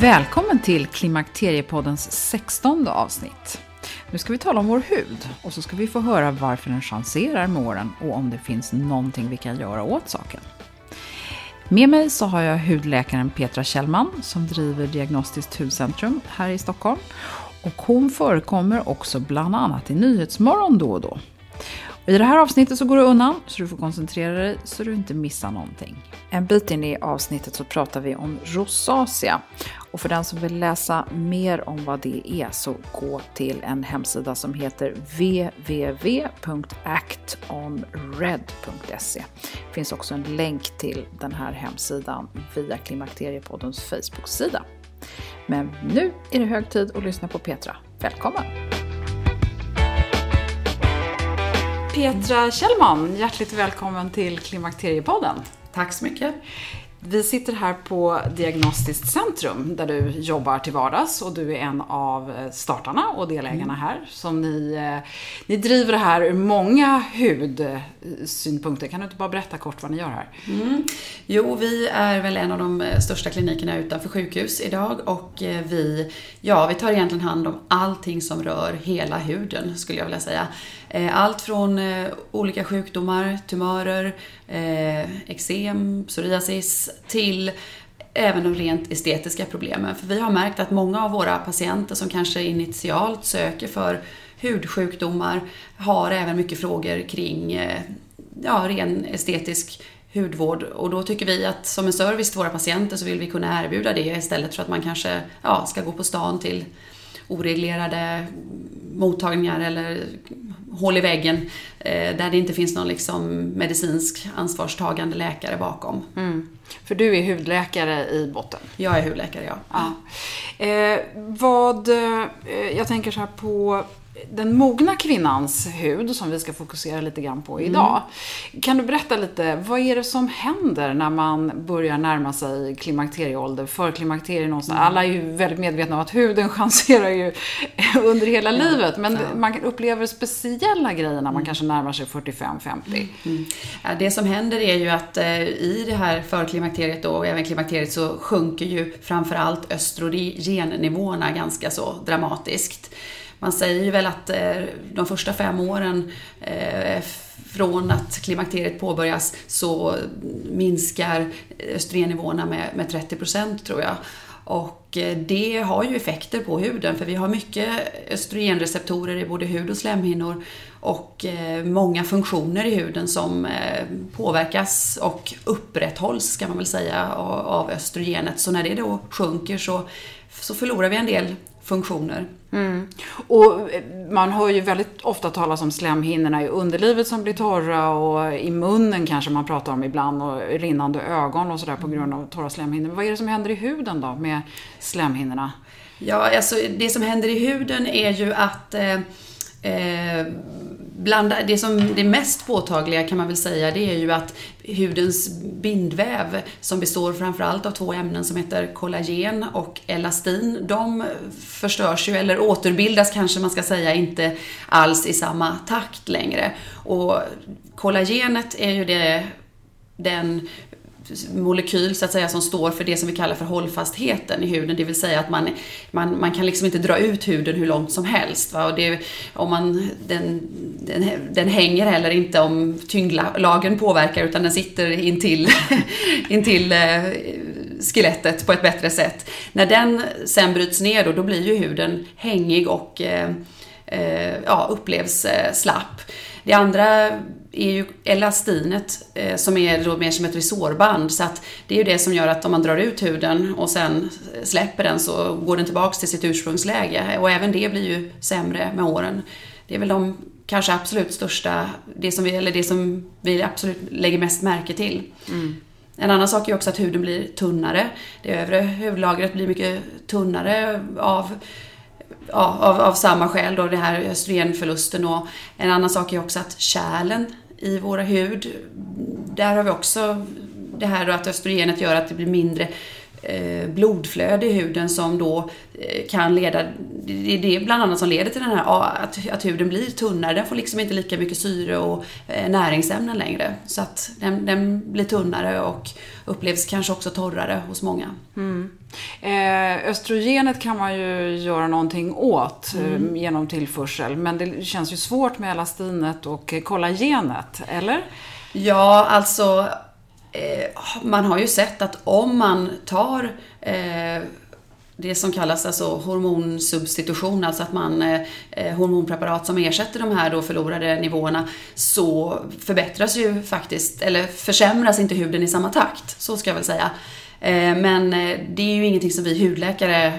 Välkommen till Klimakteriepoddens sextonde avsnitt. Nu ska vi tala om vår hud och så ska vi få höra varför den chanserar med åren och om det finns någonting vi kan göra åt saken. Med mig så har jag hudläkaren Petra Kjellman som driver Diagnostiskt hudcentrum här i Stockholm. Och hon förekommer också bland annat i Nyhetsmorgon då och då. I det här avsnittet så går det undan, så du får koncentrera dig så du inte missar någonting. En bit in i avsnittet så pratar vi om rosacea. Och för den som vill läsa mer om vad det är så gå till en hemsida som heter www.actonred.se. Det finns också en länk till den här hemsidan via Klimakteriepoddens Facebook-sida. Men nu är det hög tid att lyssna på Petra. Välkommen! Petra Kjellman, hjärtligt välkommen till Klimakteriepodden. Tack så mycket. Vi sitter här på Diagnostiskt centrum där du jobbar till vardags och du är en av startarna och delägarna mm. här. Som ni, eh, ni driver det här ur många hudsynpunkter. Kan du inte bara berätta kort vad ni gör här? Mm. Jo, vi är väl en av de eh, största klinikerna utanför sjukhus idag och eh, vi, ja, vi tar egentligen hand om allting som rör hela huden skulle jag vilja säga. Eh, allt från eh, olika sjukdomar, tumörer, eh, eksem, psoriasis till även de rent estetiska problemen. För vi har märkt att många av våra patienter som kanske initialt söker för hudsjukdomar har även mycket frågor kring ja, ren estetisk hudvård och då tycker vi att som en service till våra patienter så vill vi kunna erbjuda det istället för att man kanske ja, ska gå på stan till oreglerade mottagningar eller hål i väggen eh, där det inte finns någon liksom medicinsk ansvarstagande läkare bakom. Mm. För du är hudläkare i botten? Jag är hudläkare, ja. ja. Eh, vad, eh, jag tänker så här på den mogna kvinnans hud som vi ska fokusera lite grann på idag. Mm. Kan du berätta lite, vad är det som händer när man börjar närma sig klimakterieålder, för klimakterie någonstans? Mm. Alla är ju väldigt medvetna om att huden chanserar ju under hela ja. livet, men man upplever speciella grejer när man mm. kanske närmar sig 45-50. Mm. Ja, det som händer är ju att eh, i det här förklimakteriet då, och även klimakteriet så sjunker ju framförallt östrogennivåerna ganska så dramatiskt. Man säger ju väl att eh, de första fem åren eh, från att klimakteriet påbörjas så minskar östrogennivåerna med, med 30% tror jag. Och eh, det har ju effekter på huden för vi har mycket östrogenreceptorer i både hud och slemhinnor och många funktioner i huden som påverkas och upprätthålls kan man väl säga av östrogenet. Så när det då sjunker så, så förlorar vi en del funktioner. Mm. Och eh, man hör ju väldigt ofta talas om slemhinnorna i underlivet som blir torra och i munnen kanske man pratar om ibland och rinnande ögon och sådär på grund av torra slemhinnor. Vad är det som händer i huden då med slemhinnorna? Ja, alltså det som händer i huden är ju att eh, eh, bland det som det mest påtagliga kan man väl säga, det är ju att hudens bindväv, som består framförallt av två ämnen som heter kollagen och elastin, de förstörs ju, eller återbildas kanske man ska säga, inte alls i samma takt längre. Och kollagenet är ju det, den molekyl så att säga som står för det som vi kallar för hållfastheten i huden. Det vill säga att man, man, man kan liksom inte dra ut huden hur långt som helst. Va? Och det, om man, den, den, den hänger heller inte om tyngdlagen påverkar utan den sitter intill, intill eh, skelettet på ett bättre sätt. När den sen bryts ner då, då blir ju huden hängig och eh, eh, ja, upplevs eh, slapp. Det andra är ju elastinet eh, som är då mer som ett resårband. Så att det är ju det som gör att om man drar ut huden och sen släpper den så går den tillbaks till sitt ursprungsläge. Och även det blir ju sämre med åren. Det är väl de kanske absolut största, det som vi, eller det som vi absolut lägger mest märke till. Mm. En annan sak är också att huden blir tunnare. Det övre hudlagret blir mycket tunnare av ja, av, av samma skäl då, det här östrogenförlusten. Och en annan sak är också att kärlen i våra hud, där har vi också det här då att östrogenet gör att det blir mindre eh, blodflöde i huden som då eh, kan leda, det är det bland annat som leder till den här, att, att huden blir tunnare. Den får liksom inte lika mycket syre och eh, näringsämnen längre. Så att den, den blir tunnare och upplevs kanske också torrare hos många. Mm. Eh, östrogenet kan man ju göra någonting åt mm. eh, genom tillförsel, men det känns ju svårt med elastinet och kollagenet, eller? Ja, alltså eh, Eh, man har ju sett att om man tar eh, det som kallas alltså hormonsubstitution, alltså att man eh, eh, hormonpreparat som ersätter de här då förlorade nivåerna, så förbättras ju faktiskt, eller försämras inte huden i samma takt, så ska jag väl säga. Eh, men eh, det är ju ingenting som vi hudläkare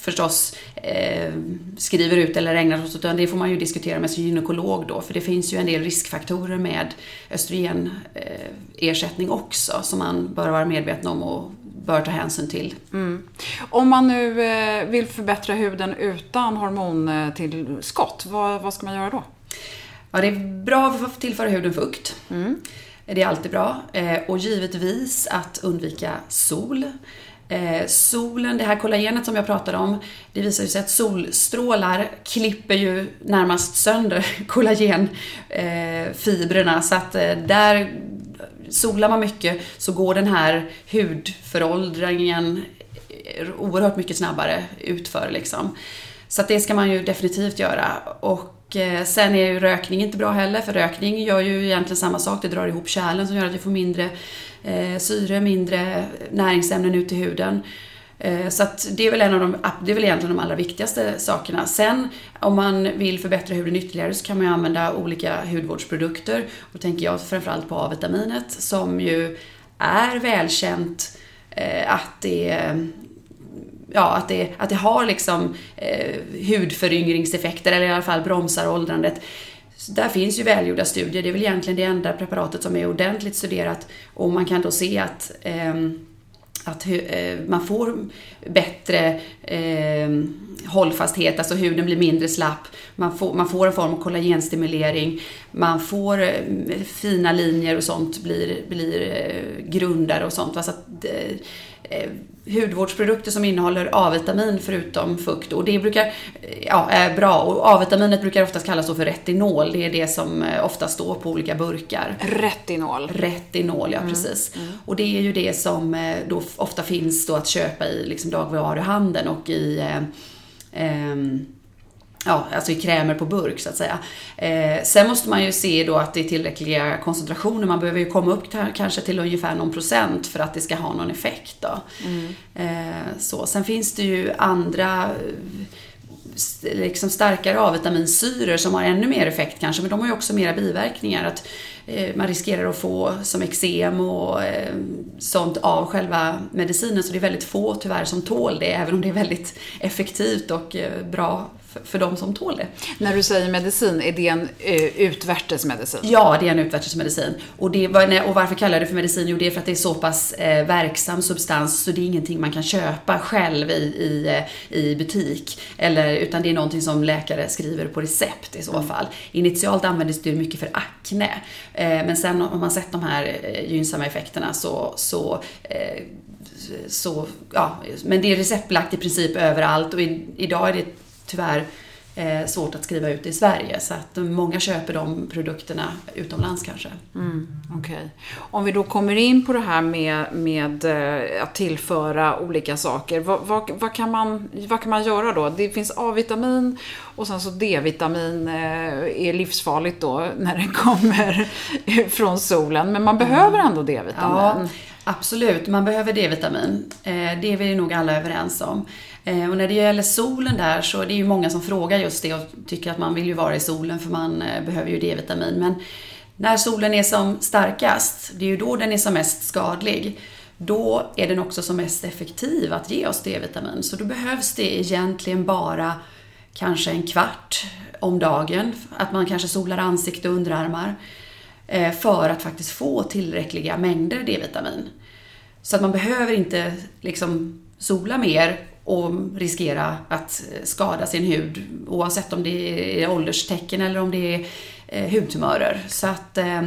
förstås eh, skriver ut eller ägnar oss åt, utan det får man ju diskutera med sin gynekolog då, för det finns ju en del riskfaktorer med östrogenersättning eh, också, som man bör vara medveten om och bör ta hänsyn till. Mm. Om man nu eh, vill förbättra huden utan hormontillskott, vad, vad ska man göra då? Ja, det är bra att tillföra huden fukt. Mm. Det är alltid bra. Eh, och givetvis att undvika sol. Eh, solen, det här kollagenet som jag pratade om, det visar ju sig att solstrålar klipper ju närmast sönder kollagenfibrerna. Eh, så att eh, där solar man mycket så går den här hudföråldringen eh, oerhört mycket snabbare utför liksom. Så att det ska man ju definitivt göra. Och Eh, sen är ju rökning inte bra heller, för rökning gör ju egentligen samma sak. Det drar ihop kärlen som gör att vi får mindre eh, syre, mindre näringsämnen ut i huden. Eh, så att det är väl en av de, det är väl egentligen de allra viktigaste sakerna. Sen om man vill förbättra huden ytterligare så kan man ju använda olika hudvårdsprodukter. Då tänker jag framförallt på A-vitaminet som ju är välkänt att det ja, att, det, att det har liksom eh, hudföryngringseffekter eller i alla fall bromsar åldrandet. Där finns ju välgjorda studier, det är väl egentligen det enda preparatet som är ordentligt studerat. Och man kan då se att eh, att eh, man får bättre eh, hållfasthet, alltså huden blir mindre slapp, man får, man får en form av kollagenstimulering, man får eh, fina linjer och sånt blir, blir eh, grundare och sånt. Så att, eh, eh hudvårdsprodukter som innehåller A-vitamin förutom fukt och det brukar, ja, är bra. Och A-vitaminet brukar oftast kallas för retinol. Det är det som eh, ofta står på olika burkar. Retinol? Retinol, ja mm. precis. Mm. Och det är ju det som eh, då ofta finns då att köpa i liksom dagligvaruhandeln och i eh, eh, ja, alltså i krämer på burk så att säga. Eh, sen måste man ju se då att det är tillräckliga koncentrationer. Man behöver ju komma upp kanske till ungefär någon procent för att det ska ha någon effekt. Då. Mm. Eh, så. Sen finns det ju andra liksom starkare A-vitaminsyror som har ännu mer effekt kanske, men de har ju också mera biverkningar. Att, eh, man riskerar att få som eksem och eh, sånt av själva medicinen. Så det är väldigt få tyvärr som tål det, även om det är väldigt effektivt och eh, bra för, för de som tål det. När du säger medicin, är det en eh, utvärtesmedicin? Ja, det är en utvärtesmedicin. Och, det, och varför kallar jag det för medicin? Jo, det är för att det är så pass eh, verksam substans så det är ingenting man kan köpa själv i, i, eh, i butik. Eller, utan det är någonting som läkare skriver på recept i så mm. fall. Initialt användes det mycket för akne. Eh, men sen om man sett de här eh, gynnsamma effekterna så, så eh, så, ja, men det är receptbelagt i princip överallt och i, idag är det tyvärr eh, svårt att skriva ut i Sverige. Så att många köper de produkterna utomlands kanske. Mm, okay. Om vi då kommer in på det här med, med eh, att tillföra olika saker. Vad, vad, vad, kan man, vad kan man göra då? Det finns A-vitamin och sen så D-vitamin eh, är livsfarligt då när det kommer från solen. Men man behöver ändå D-vitamin. Ja, absolut, man behöver D-vitamin. Eh, det är vi nog alla överens om. Eh, och när det gäller solen där så är det ju många som frågar just det och tycker att man vill ju vara i solen för man eh, behöver ju D-vitamin. Men när solen är som starkast, det är ju då den är som mest skadlig. Då är den också som mest effektiv att ge oss D-vitamin. Så då behövs det egentligen bara kanske en kvart om dagen. Att man kanske solar ansikte och underarmar. För att faktiskt få tillräckliga mängder D-vitamin. Så att man behöver inte liksom sola mer och riskera att eh, skada sin hud oavsett om det är ålderstecken eller om det är eh, hudtumörer. Så, att, eh,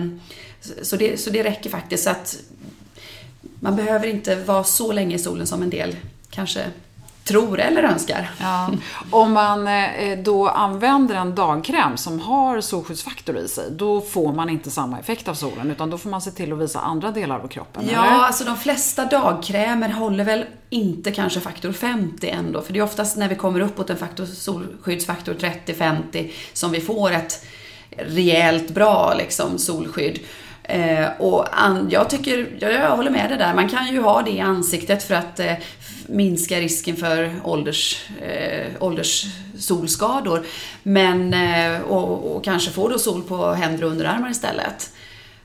så, det, så det räcker faktiskt. Så att man behöver inte vara så länge i solen som en del kanske tror eller önskar. Ja. Om man eh, då använder en dagkräm som har solskyddsfaktor i sig, då får man inte samma effekt av solen, utan då får man se till att visa andra delar av kroppen, Ja, eller? alltså de flesta dagkrämer håller väl inte kanske faktor 50 ändå, för det är oftast när vi kommer uppåt en faktor, solskyddsfaktor 30-50 som vi får ett rejält bra liksom, solskydd. Eh, och an, jag tycker, jag, jag håller med dig där, man kan ju ha det i ansiktet för att eh, minska risken för ålders, eh, ålderssolskador. Men, eh, och, och, kanske få då sol på händer och underarmar istället.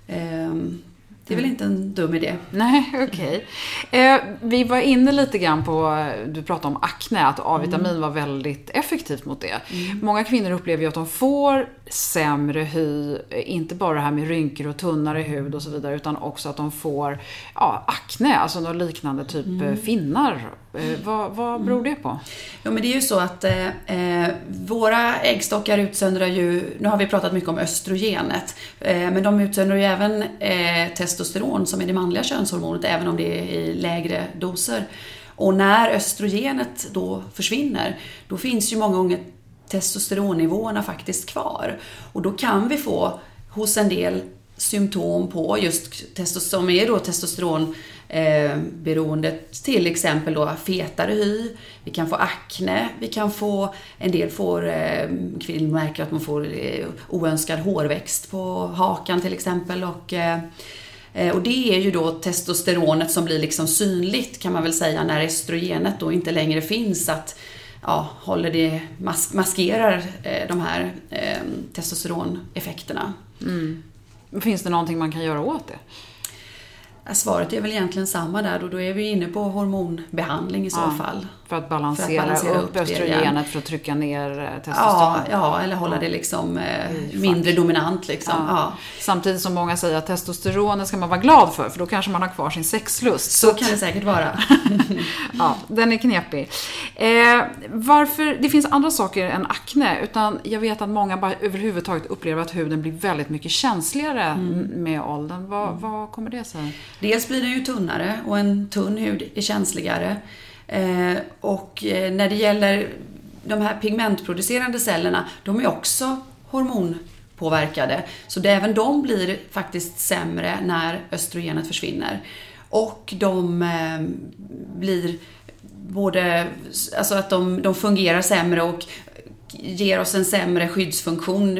Ehm, Eh, det är väl inte en dum idé. Nej, okej. Okay. Eh, vi var inne lite grann på, du pratade om akne, att A-vitamin mm. var väldigt effektivt mot det. Mm. Många kvinnor upplever ju att de får sämre hy, inte bara det här med rynkor och tunnare hud och så vidare, utan också att de får ja, akne, alltså något liknande typ mm. Eh, finnar. Eh, vad, vad beror det på? Ja, men det är ju så att eh, eh, våra äggstockar utsöndrar ju, nu har vi pratat mycket om östrogenet, eh, men de utsöndrar ju även eh, testosteron som är det manliga könshormonet, även om det är i lägre doser. Och när östrogenet då försvinner, då finns ju många gånger testosteronnivåerna faktiskt kvar. Och då kan vi få hos en del symptom på just testosteron, som är då testosteron eh, beroendet till exempel då fetare hy, vi kan få akne, vi kan få, en del får, eh, kvinnor märker att man får eh, oönskad hårväxt på hakan till exempel och eh, och det är ju då testosteronet som blir liksom synligt kan man väl säga när estrogenet då inte längre finns att ja, håller det, mas maskerar eh, de här eh, testosteroneffekterna. Mm. Finns det någonting man kan göra åt det? Svaret är väl egentligen samma där och då är vi inne på hormonbehandling i så ja, fall. För att balansera, för att balansera upp, upp östrogenet för att trycka ner eh, testosteron? Ja, ja eller hålla ja. det liksom eh, mindre dominant. Liksom. Ja. Samtidigt som många säger att testosteronet ska man vara glad för, för då kanske man har kvar sin sexlust. Så, så kan det säkert vara. ja, den är knepig. Eh, varför, det finns andra saker än akne, utan jag vet att många bara överhuvudtaget upplever att huden blir väldigt mycket känsligare mm. med åldern. Vad, mm. vad kommer det sig? Dels blir den ju tunnare och en tunn hud är känsligare. Eh, och eh, när det gäller de här pigmentproducerande cellerna, de är också hormonpåverkade. Så det, även de blir faktiskt sämre när östrogenet försvinner. Och de eh, blir både, alltså att de, de fungerar sämre och ger oss en sämre skyddsfunktion.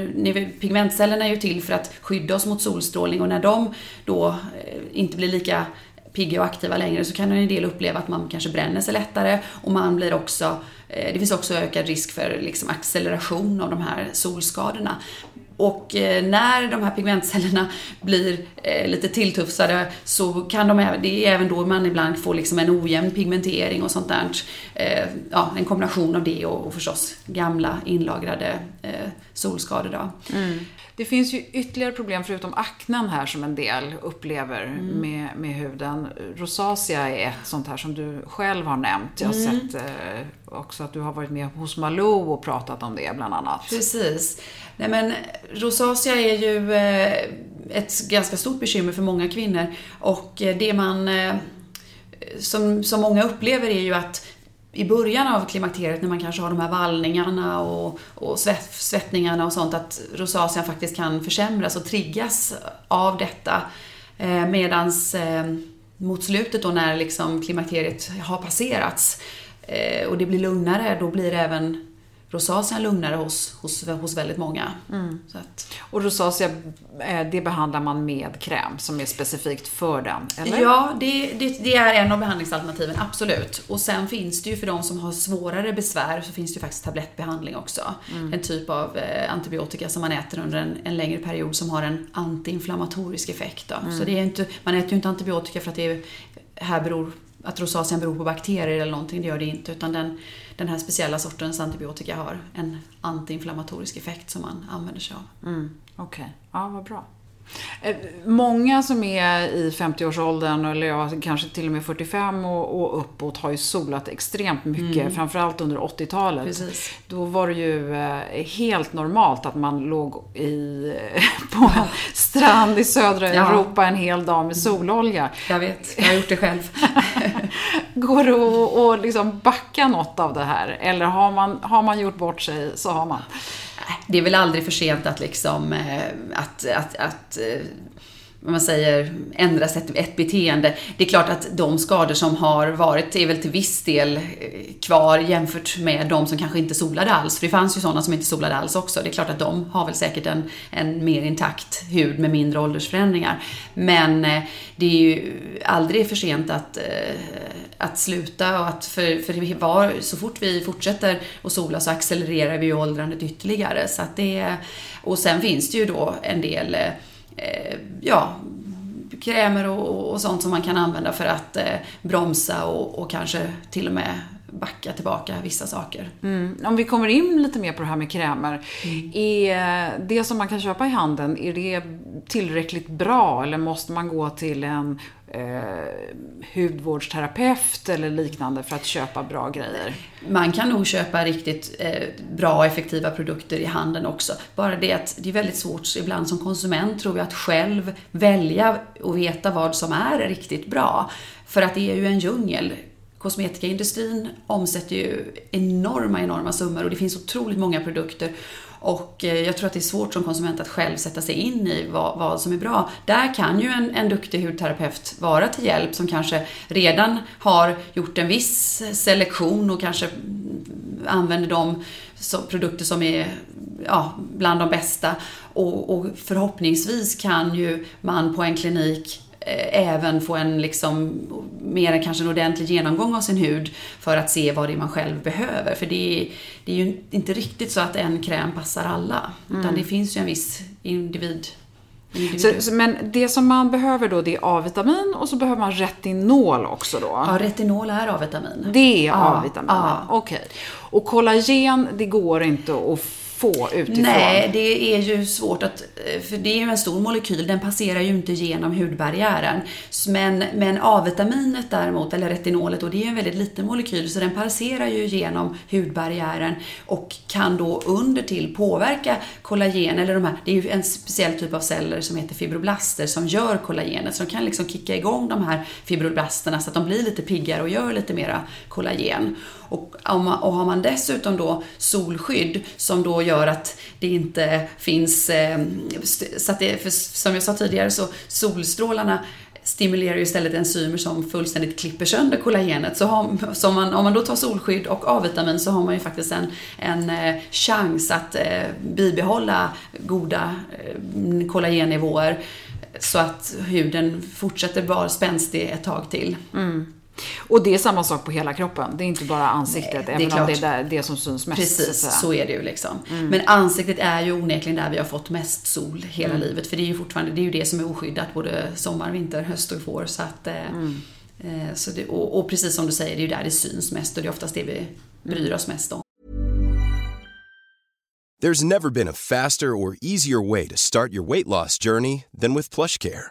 Pigmentcellerna är ju till för att skydda oss mot solstrålning och när de då inte blir lika pigga och aktiva längre så kan en del uppleva att man kanske bränner sig lättare och man blir också, eh, det finns också ökad risk för liksom acceleration av de här solskadorna. Och eh, när de här pigmentcellerna blir eh, lite tilltufsade så kan de, även- det är även då man ibland får liksom en ojämn pigmentering och sånt där. Ja, en kombination av det och, och förstås gamla inlagrade solskador då. Mm. Det finns ju ytterligare problem förutom aknen här som en del upplever Mm. med, med huden. Rosacea är ett sånt här som du själv har nämnt. Jag har Mm. sett eh, också att du har varit med hos Malou och pratat om det bland annat. Precis. Nej men rosacea är ju eh, ett ganska stort bekymmer för många kvinnor och eh, det man eh, som, som många upplever är ju att i början av klimakteriet när man kanske har de här vallningarna och, och svett, svettningarna och sånt att rosacean faktiskt kan försämras och triggas av detta. Eh, medans eh, mot slutet då när liksom klimakteriet har passerats eh, och det blir lugnare, då blir även rosacean lugnare hos, hos, hos väldigt många. Att, Och rosacea, eh, det behandlar man med kräm som är specifikt för den, eller? Ja, det, det, det är en av behandlingsalternativen, absolut. Och sen finns det ju för de som har svårare besvär så finns det ju faktiskt tablettbehandling också. En typ av eh, antibiotika som man äter under en, en längre period som har en antiinflammatorisk effekt. Då. Så det är inte, man äter ju inte antibiotika för att det är, här beror att rosacean beror på bakterier eller någonting, det gör det inte. Utan den, den här speciella sortens antibiotika har en antiinflammatorisk effekt som man använder sig av. Mm, Okej, ja vad bra. Eh, Många som är i 50-årsåldern, eller kanske till och med 45 och, och uppåt, har ju solat extremt mycket, framförallt under 80-talet. Precis. Då var det ju eh, helt normalt att man låg i, på en strand i södra Ja. Europa en hel dag med sololja. Jag vet, jag har gjort det själv. Går det att att liksom backa något av det här? Eller har man, har man gjort bort sig så har man det är väl aldrig för sent att liksom, eh, att, att, att eh, vad man säger, ändras ett, ett beteende. Det är klart att de skador som har varit är väl till viss del eh, kvar jämfört med de som kanske inte solade alls. För det fanns ju sådana som inte solade alls också. Det är klart att de har väl säkert en, en mer intakt hud med mindre åldersförändringar. Men eh, det är ju aldrig för sent att, eh, att sluta och att för, för var, så fort vi fortsätter att sola så accelererar vi ju åldrandet ytterligare. Så att det, och sen finns det ju då en del Eh, ja, krämer och, och sånt som man kan använda för att eh, bromsa och, och kanske till och med backa tillbaka vissa saker. Mm. Om vi kommer in lite mer på det här med krämer. Är det som man kan köpa i handeln, är det tillräckligt bra eller måste man gå till en eh, hudvårdsterapeut eller liknande för att köpa bra grejer? Man kan nog köpa riktigt eh, bra effektiva produkter i handeln också. Bara det att det är väldigt svårt ibland som konsument tror jag att själv välja och veta vad som är riktigt bra. För att det är ju en djungel. Kosmetikaindustrin omsätter ju enorma, enorma summor och det finns otroligt många produkter. Och eh, jag tror att det är svårt som konsument att själv sätta sig in i vad, vad som är bra. Där kan ju en, en duktig hudterapeut vara till hjälp som kanske redan har gjort en viss selektion och kanske använder de som, produkter som är ja, bland de bästa. Och, och förhoppningsvis kan ju man på en klinik eh, även få en liksom, mer än kanske en ordentlig genomgång av sin hud för att se vad det är man själv behöver. För det är, det är ju inte riktigt så att en kräm passar alla. Utan det finns ju en viss individ. Så, men det som man behöver då det är A-vitamin och så behöver man retinol också då? Ja, retinol är A-vitamin. Det är Ja, A-vitamin? ja. Okej. Och kollagen, det går inte att få utifrån? Nej, det är ju svårt att... Eh, för det är ju en stor molekyl, den passerar ju inte genom hudbarriären. Men, men A-vitaminet däremot, eller retinolet, och det är ju en väldigt liten molekyl, så den passerar ju genom hudbarriären och kan då under till påverka kollagen, eller de här, det är ju en speciell typ av celler som heter fibroblaster som gör kollagenet, så de kan liksom kicka igång de här fibroblasterna så att de blir lite piggare och gör lite mera kollagen. Och, om man, och har man dessutom då solskydd som då gör att det inte finns... Eh, så att det, för som jag sa tidigare så solstrålarna stimulerar ju istället enzymer som fullständigt klipper sönder kollagenet. Så, har, så om, man, om man då tar solskydd och A-vitamin så har man ju faktiskt en, en eh, chans att eh, bibehålla goda eh, kollagennivåer så att huden fortsätter vara spänstig ett tag till. Mm. Och det är samma sak på hela kroppen. Det är inte bara ansiktet, Nej, även klart. om det är det som syns mest. Precis, så så, är det ju liksom. Men ansiktet är ju onekligen där vi har fått mest sol hela livet. För det är ju fortfarande, det är ju det som är oskyddat både sommar, vinter, höst och vår. Så att, eh, eh, så det, och, och precis som du säger, det är ju där det syns mest och det är oftast det vi bryr oss mest om. There's never been a faster or easier way to start your weight loss journey than with PlushCare.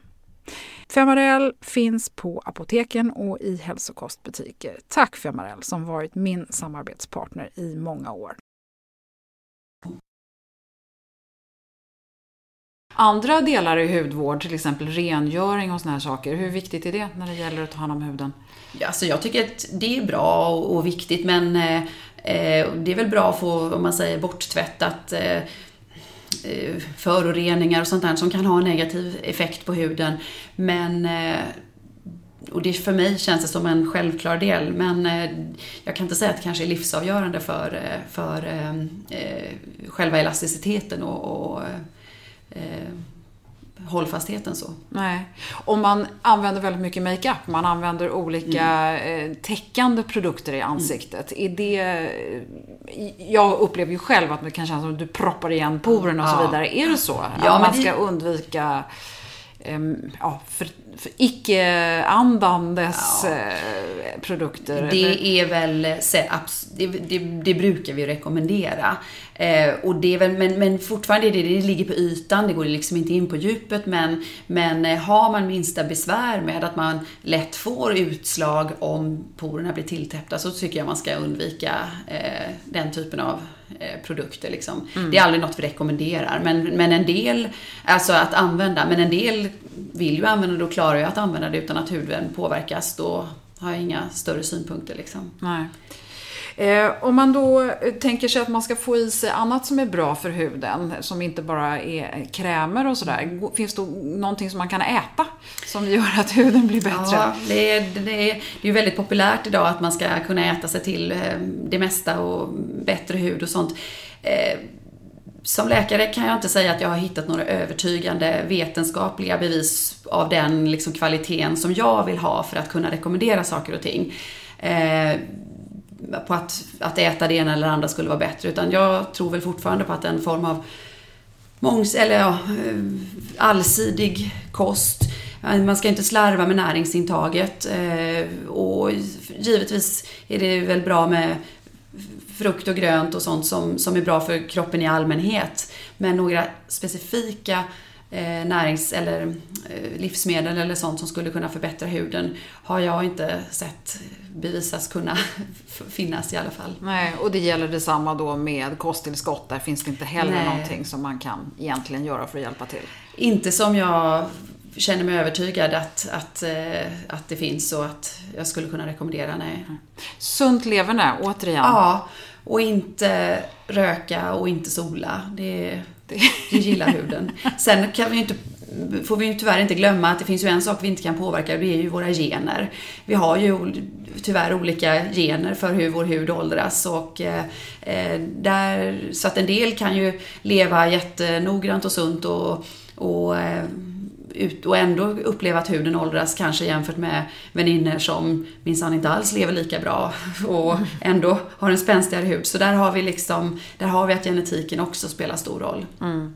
Femarel finns på apoteken och i hälsokostbutiker. Tack Femarel som varit min samarbetspartner i många år. Andra delar i hudvård, till exempel rengöring och såna här saker, hur viktigt är det när det gäller att ta hand om huden? Ja, alltså jag tycker att det är bra och, och viktigt men eh, eh, det är väl bra att få, om man säger borttvättat eh, eh, Eh, föroreningar och sånt där som kan ha en negativ effekt på huden. Men eh, och det för mig känns det som en självklar del men eh, jag kan inte säga att det kanske är livsavgörande för, för själva elasticiteten och, och hållfastheten så. Nej. Om man använder väldigt mycket makeup, man använder olika Mm. eh, täckande produkter i ansiktet. Är det... Jag upplever ju själv att det kan kännas som att du proppar igen porerna och så Ja. vidare. Är det så? Ja, att man det- ska undvika ehm, ja, för icke-andandes eh, produkter? eller? Det är väl, det, det, det brukar vi rekommendera. Eh, och det är väl, men, men fortfarande är det, det ligger på ytan, det går liksom inte in på djupet. Men, men eh, har man minsta besvär med att man lätt får utslag om porerna blir tilltäppta så tycker jag man ska undvika eh, den typen av eh, produkter. Liksom. Det är aldrig något vi rekommenderar. Men, men en del, alltså att använda, men en del vill ju använda det och klarar ju att använda det utan att huden påverkas. Då har jag inga större synpunkter. Liksom. Nej. Eh, om man då eh, tänker sig att man ska få i sig annat som är bra för huden, som inte bara är krämer och sådär. Finns det någonting som man kan äta som gör att huden blir bättre? Ja, det är, det, är, det är väldigt populärt idag att man ska kunna äta sig till eh, det mesta och bättre hud och sånt. Eh, som läkare kan jag inte säga att jag har hittat några övertygande vetenskapliga bevis av den liksom kvaliteten som jag vill ha för att kunna rekommendera saker och ting. Eh, på att, att äta det ena eller andra skulle vara bättre. Utan jag tror väl fortfarande på att en form av mångs, eller ja, eh, allsidig kost. Man ska inte slarva med näringsintaget. eh, Och givetvis är det väl bra med frukt och grönt och sånt som, som är bra för kroppen i allmänhet. Men några specifika eh, närings eller eh, livsmedel eller sånt som skulle kunna förbättra huden har jag inte sett bevisas kunna finnas i alla fall. Nej, och det gäller detsamma då med kosttillskott. Där finns det inte heller Nej. någonting som man kan egentligen göra för att hjälpa till. Inte som jag känner mig övertygad att, att, eh, att det finns och att jag skulle kunna rekommendera. Nej. Sunt leverne, återigen. Ja, och inte röka och inte sola. Det, det gillar huden. Sen kan vi inte, får vi ju tyvärr inte glömma att det finns ju en sak vi inte kan påverka och det är ju våra gener. Vi har ju tyvärr olika gener för hur vår hud åldras och eh, eh, där, så att en del kan ju leva jättenoggrant och sunt och, och eh, ut och ändå uppleva att huden åldras kanske jämfört med vänner som minsann inte alls lever lika bra och ändå har en spänstigare hud. Så där har vi liksom, där har vi att genetiken också spelar stor roll. Mm.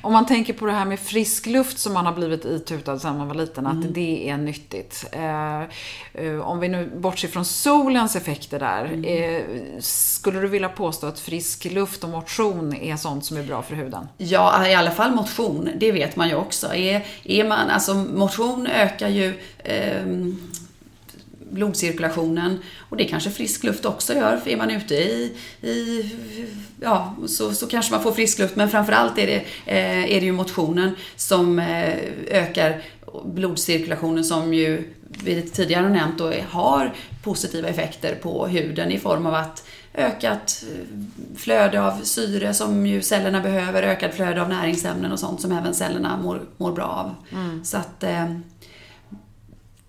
Om man tänker på det här med frisk luft som man har blivit itutad sedan man var liten, att det är nyttigt. Eh, eh, om vi nu bortser från solens effekter där, eh, skulle du vilja påstå att frisk luft och motion är sånt som är bra för huden? Ja, i alla fall motion, det vet man ju också. Är, är man, alltså motion ökar ju ehm, blodcirkulationen och det kanske frisk luft också gör. För är man ute i, i ja, så, så kanske man får frisk luft. Men framförallt är det, eh, är det ju motionen som eh, ökar blodcirkulationen som ju vi tidigare har nämnt då har positiva effekter på huden i form av att ökat eh, flöde av syre som ju cellerna behöver, ökat flöde av näringsämnen och sånt som även cellerna mår, mår bra av. Så att eh,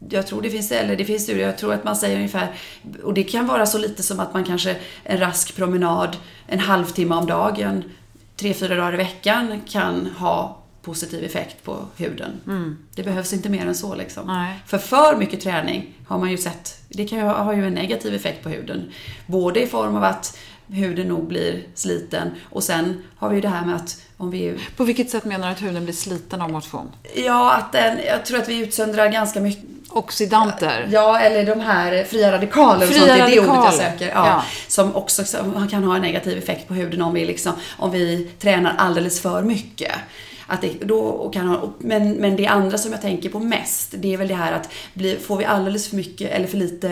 jag tror det finns, eller det finns studier, jag tror att man säger ungefär, och det kan vara så lite som att man kanske en rask promenad en halvtimme om dagen, tre, fyra dagar i veckan kan ha positiv effekt på huden. Det behövs inte mer än så liksom. Nej. För för mycket träning har man ju sett, det kan ju ha, har ju en negativ effekt på huden. Både i form av att huden nog blir sliten och sen har vi ju det här med att om vi På vilket sätt menar du att huden blir sliten av motion? Ja, att den, jag tror att vi utsöndrar ganska mycket Oxidanter? Ja, eller de här fria radikaler och Fria sånt, det är det ordet jag radikaler. söker. Ja, Ja. Som också som kan ha en negativ effekt på huden om vi, liksom, om vi tränar alldeles för mycket. Att det, då, kan ha, men, men det andra som jag tänker på mest, det är väl det här att bli, får vi alldeles för mycket eller för lite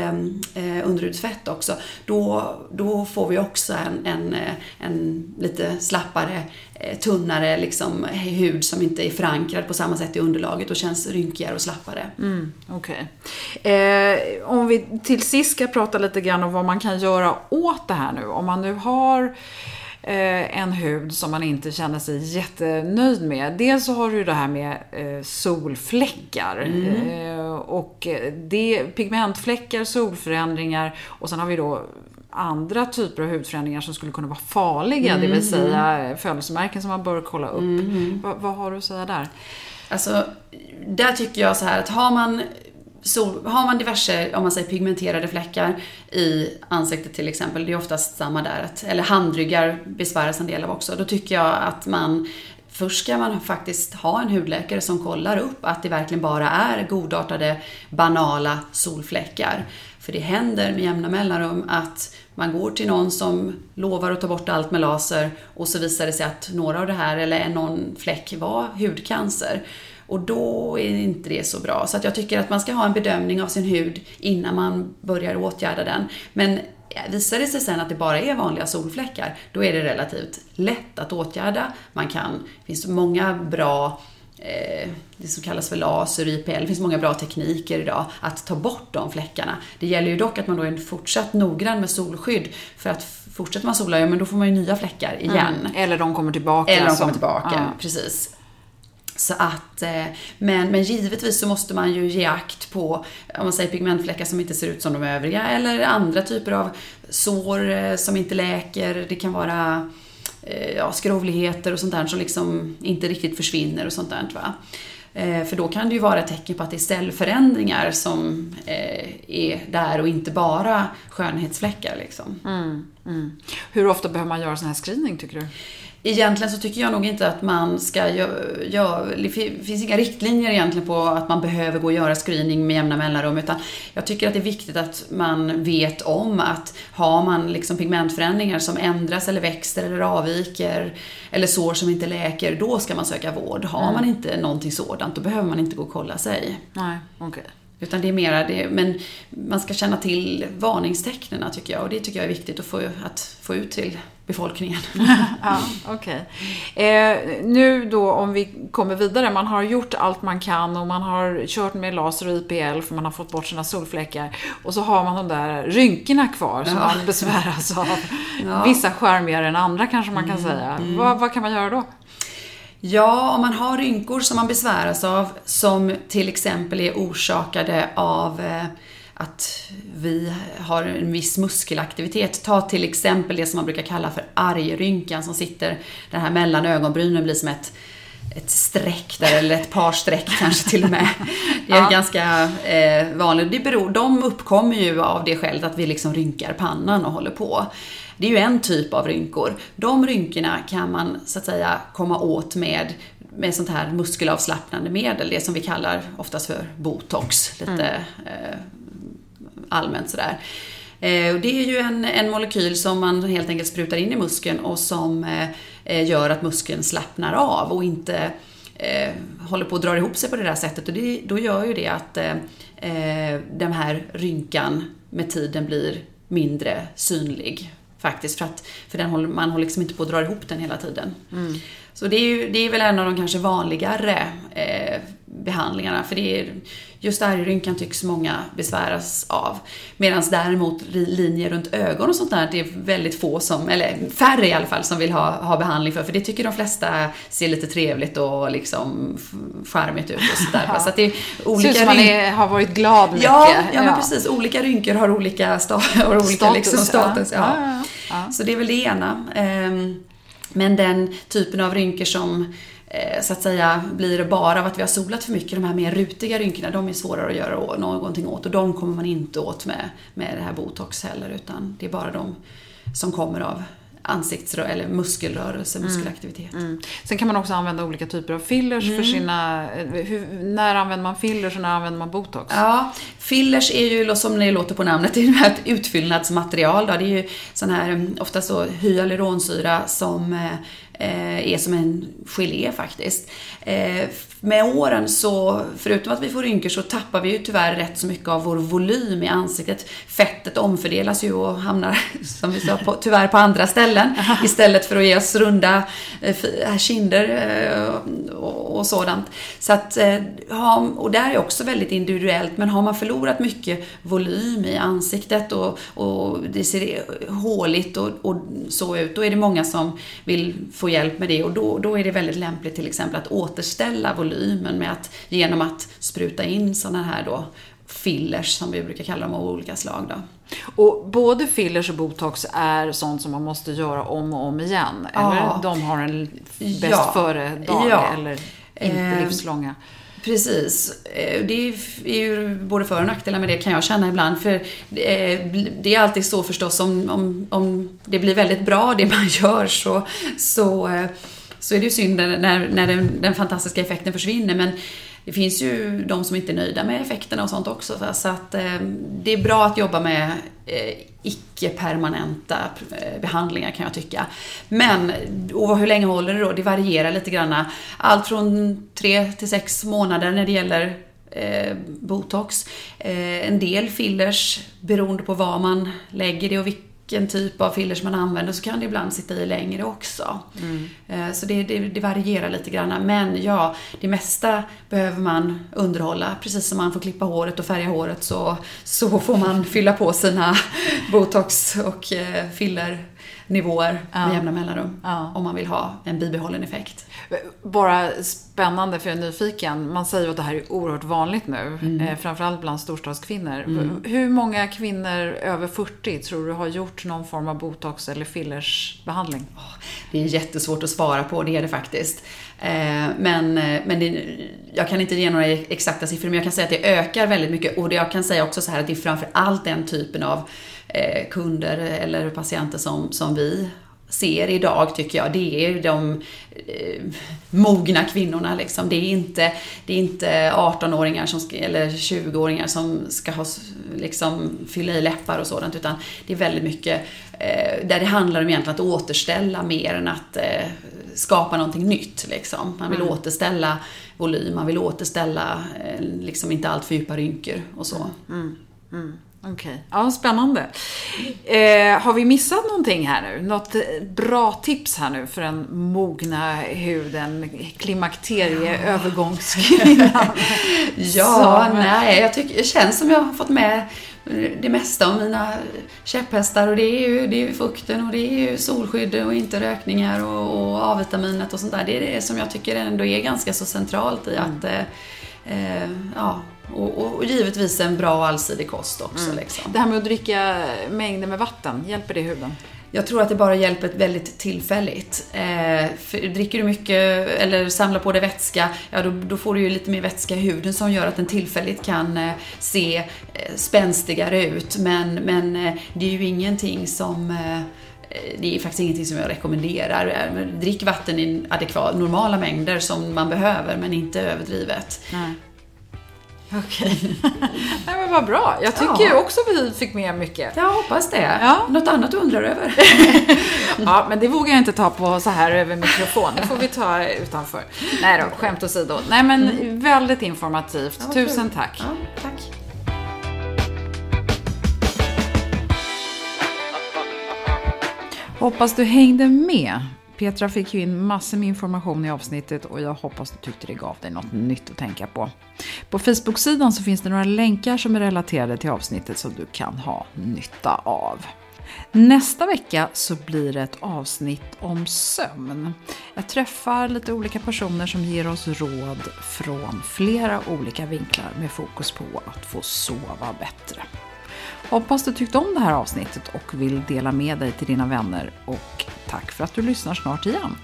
eh, underhudsfett också, då, då får vi också en, en, eh, en lite slappare, eh, tunnare liksom, hud som inte är förankrad på samma sätt i underlaget och känns rynkigare och slappare. Mm, okej. Eh, om vi till sist ska prata lite grann om vad man kan göra åt det här nu. Om man nu har en hud som man inte känner sig jättenöjd med. Dels så har du det här med eh, solfläckar. Eh, och eh, det, pigmentfläckar, solförändringar och sen har vi då andra typer av hudförändringar som skulle kunna vara farliga, det vill säga födelsemärken som man bör kolla upp. Vad, vad har du att säga där? Alltså, där tycker jag så här att har man, sol, har man diverse, om man säger pigmenterade fläckar i ansiktet till exempel, det är oftast samma där, att, eller handryggar besväras en del av också, då tycker jag att man Först ska man faktiskt ha en hudläkare som kollar upp att det verkligen bara är godartade, banala solfläckar. För det händer med jämna mellanrum att man går till någon som lovar att ta bort allt med laser och så visar det sig att några av det här, eller någon fläck, var hudcancer. Och då är inte det så bra. Så att jag tycker att man ska ha en bedömning av sin hud innan man börjar åtgärda den. Men visar det sig sen att det bara är vanliga solfläckar, då är det relativt lätt att åtgärda. Man kan, det finns många bra eh, det som kallas för laser, IPL, det finns många bra tekniker idag att ta bort de fläckarna. Det gäller ju dock att man då är fortsatt noggrann med solskydd för att fortsätter man sola, ja men då får man ju nya fläckar igen. Mm. Eller de kommer tillbaka. Eller de kommer tillbaka, Ja. precis. Så att, eh, men, men givetvis så måste man ju ge akt på, om man säger pigmentfläckar som inte ser ut som de övriga, eller andra typer av sår eh, som inte läker. Det kan vara eh, ja, skrovligheter och sånt där som liksom inte riktigt försvinner och sånt där. Va? För då kan det ju vara ett tecken på att det är cellförändringar som är där och inte bara skönhetsfläckar. Liksom. Mm, mm. Hur ofta behöver man göra sån här screening tycker du? Egentligen så tycker jag nog inte att man ska göra... Det finns inga riktlinjer egentligen på att man behöver gå och göra screening med jämna mellanrum. Utan jag tycker att det är viktigt att man vet om att har man liksom pigmentförändringar som ändras eller växer eller avviker eller sår som inte läker, då ska man söka vård. Har mm. man inte någonting sådant, då behöver man inte gå och kolla sig. Nej, okej. Okay. Utan det är mera det, men man ska känna till varningstecknen tycker jag och det tycker jag är viktigt att få, att få ut till befolkningen. ja, okay. Eh, nu då om vi kommer vidare, man har gjort allt man kan och man har kört med laser och IPL för man har fått bort sina solfläckar. Och så har man de där rynkorna kvar som ja. man besväras av. Ja. Vissa skärmigare än andra kanske man kan mm, säga. Mm. Vad, vad kan man göra då? Ja, om man har rynkor som man besväras av, som till exempel är orsakade av eh, att vi har en viss muskelaktivitet. Ta till exempel det som man brukar kalla för argrynkan som sitter där här mellan ögonbrynen blir som ett ett streck där, eller ett par streck kanske till och med. Det är ja. ganska eh, vanligt. Det beror, de uppkommer ju av det skälet att vi liksom rynkar pannan och håller på. Det är ju en typ av rynkor. De rynkorna kan man så att säga komma åt med med sånt här muskelavslappnande medel, det som vi kallar oftast för botox, lite mm. eh, allmänt sådär. Eh, det är ju en, en molekyl som man helt enkelt sprutar in i muskeln och som eh, eh, gör att muskeln slappnar av och inte håller på att dra ihop sig på det där sättet. Och det, då gör ju det att den här rynkan med tiden blir mindre synlig. Faktiskt, för, att, för den håller, man håller liksom inte på att dra ihop den hela tiden. Mm. Så det är, ju, det är väl en av de kanske vanligare eh, behandlingarna. För det är, just argrynkan tycks många besväras av. Medan däremot linjer runt ögon och sånt där, det är väldigt få som, eller färre i alla fall, som vill ha, ha behandling för. För det tycker de flesta ser lite trevligt och liksom charmigt ut och sådär. Ja. Så att det är olika Ser man är, har varit glad mycket. Ja, ja, ja, men precis. Olika rynkor har olika, sta har olika status. Liksom, status ja. Ja. Så det är väl det ena. Um, men den typen av rynkor som så att säga blir det bara av att vi har solat för mycket, de här mer rutiga rynkorna, de är svårare att göra någonting åt och de kommer man inte åt med, med det här botox heller utan det är bara de som kommer av ansiktsrörelse eller muskelrörelse, mm. muskelaktivitet. Mm. Sen kan man också använda olika typer av fillers mm. för sina... Hur, när använder man fillers och när använder man botox? Ja, fillers är ju som det låter på namnet, det är ett utfyllnadsmaterial. Då. Det är ju sån här, ofta så hyaluronsyra som eh, Eh, är som en gelé faktiskt. Eh, Eh, med åren så, förutom att vi får rynkor, så tappar vi ju tyvärr rätt så mycket av vår volym i ansiktet. Fettet omfördelas ju och hamnar, som vi sa, på, tyvärr på andra ställen. Istället för att ge oss runda äh, kinder äh, och, och, sådant. Så att, äh, och det är också väldigt individuellt, men har man förlorat mycket volym i ansiktet och, och det ser håligt och, och, så ut, då är det många som vill få hjälp med det och då, då är det väldigt lämpligt till exempel att återställa volym volymen med att, genom att spruta in sådana här då fillers som vi brukar kalla dem av olika slag. Då. Och både fillers och botox är sånt som man måste göra om och om igen? Ja. Eller de har en bäst ja. före-dag ja. eller inte eh, livslånga? Precis. Eh, det är ju både för och nackdelar med det kan jag känna ibland. För det är alltid så förstås om, om, om det blir väldigt bra det man gör så, så eh, så är det ju synd när, när den, den fantastiska effekten försvinner. Men det finns ju de som inte är nöjda med effekterna och sånt också. Så att eh, det är bra att jobba med eh, icke-permanenta eh, behandlingar kan jag tycka. Men, och hur länge håller det då? Det varierar lite grann. Allt från tre till sex månader när det gäller eh, botox. Eh, en del fillers beroende på vad man lägger det och vilka vilken typ av fillers man använder så kan det ibland sitta i längre också. Mm. Eh, så det, det, det, varierar lite grann. Men ja, det mesta behöver man underhålla. Precis som man får klippa håret och färga håret så, så får man fylla på sina botox och eh, filler nivåer ja. med jämna mellanrum. Ja. Om man vill ha en bibehållen effekt. Bara spännande för jag är nyfiken. Man säger att det här är oerhört vanligt nu. Mm. Eh, framförallt bland storstadskvinnor. Mm. Hur många kvinnor över 40 tror du har gjort någon form av botox eller fillersbehandling? Det är jättesvårt att svara på, det är det faktiskt. Eh, men, eh, men det, jag kan inte ge några exakta siffror, men jag kan säga att det ökar väldigt mycket. Och jag kan säga också så här att det är framför allt den typen av kunder eller patienter som, som vi ser idag tycker jag, det är de eh, mogna kvinnorna liksom. Det är inte, det är inte 18-åringar som ska, eller 20-åringar som ska ha, liksom, fylla i läppar och sådant, utan det är väldigt mycket eh, där det handlar om egentligen att återställa mer än att eh, skapa någonting nytt. Liksom. Man vill mm. återställa volym, man vill återställa eh, liksom inte allt för djupa rynkor och så. Mm. Mm. Okej, okay. ja spännande. Eh, har vi missat någonting här nu? Något bra tips här nu för den mogna huden, klimakterieövergångskvinnan? ja, Så. nej, jag tycker det känns som jag har fått med det mesta av mina käpphästar och det är ju, det är fukten och det är ju solskydd och inte rökningar och, och A-vitaminet och sånt där. Det är det som jag tycker ändå är ganska så centralt i att mm. eh, ja, och, och, och, givetvis en bra och allsidig kost också. Mm. Liksom. Det här med att dricka mängder med vatten, hjälper det huden? Jag tror att det bara hjälper väldigt tillfälligt. Eh, dricker du mycket eller samlar på dig vätska, ja då, då, får du ju lite mer vätska i huden som gör att den tillfälligt kan eh, se eh, spänstigare ut. Men, men eh, det är ju ingenting som eh, det är faktiskt ingenting som jag rekommenderar. Drick vatten i adekvat, normala mängder som man behöver, men inte överdrivet. Nej. Okej. Nej men vad bra. Jag tycker ja. också vi fick med mycket. Jag hoppas det. Ja. Något annat du undrar över? ja, men det vågar jag inte ta på så här över mikrofon. Det får vi ta utanför. Nej då, skämt åsido. Nej men mm. väldigt informativt. Ja, Tusen tack. Ja, tack. Hoppas du hängde med Petra fick ju in massor med information i avsnittet och jag hoppas du tyckte det gav dig något nytt att tänka på. På Facebook-sidan så finns det några länkar som är relaterade till avsnittet som du kan ha nytta av. Nästa vecka så blir det ett avsnitt om sömn. Jag träffar lite olika personer som ger oss råd från flera olika vinklar med fokus på att få sova bättre. Hoppas du tyckte om det här avsnittet och vill dela med dig till dina vänner och tack för att du lyssnar snart igen.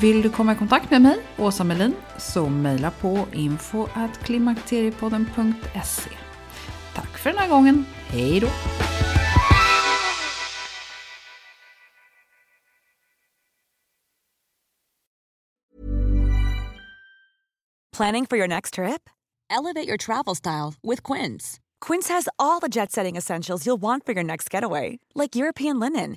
Vill du komma i kontakt med mig, Åsa Melin, så mejla på info.klimakteriepodden.se. Tack för den här gången. Hej då! Planning for your next trip? Elevate your travel style with Quince. Quince has all the jet-setting essentials you'll want for your next getaway, like European linen